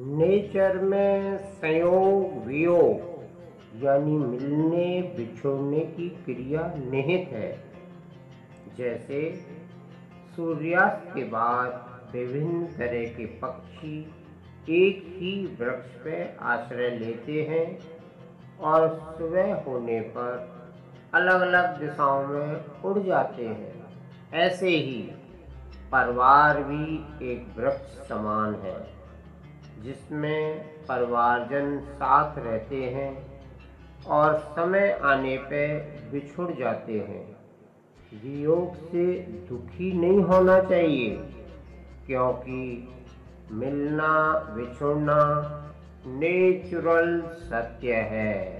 Nature में संयोग, वियोग, यानी मिलने, बिछोड़ने की क्रिया निहित है। जैसे सूर्यास्त के बाद विभिन्न तरह के पक्षी एक ही वृक्ष पर आश्रय लेते हैं और सुबह होने पर अलग अलग दिशाओं में उड़ जाते हैं। ऐसे ही परिवार भी एक वृक्ष समान है। जिसमें परिवारजन साथ रहते हैं और समय आने पर बिछुड़ जाते हैं। वियोग से दुखी नहीं होना चाहिए, क्योंकि मिलना, बिछुड़ना नेचुरल सत्य है।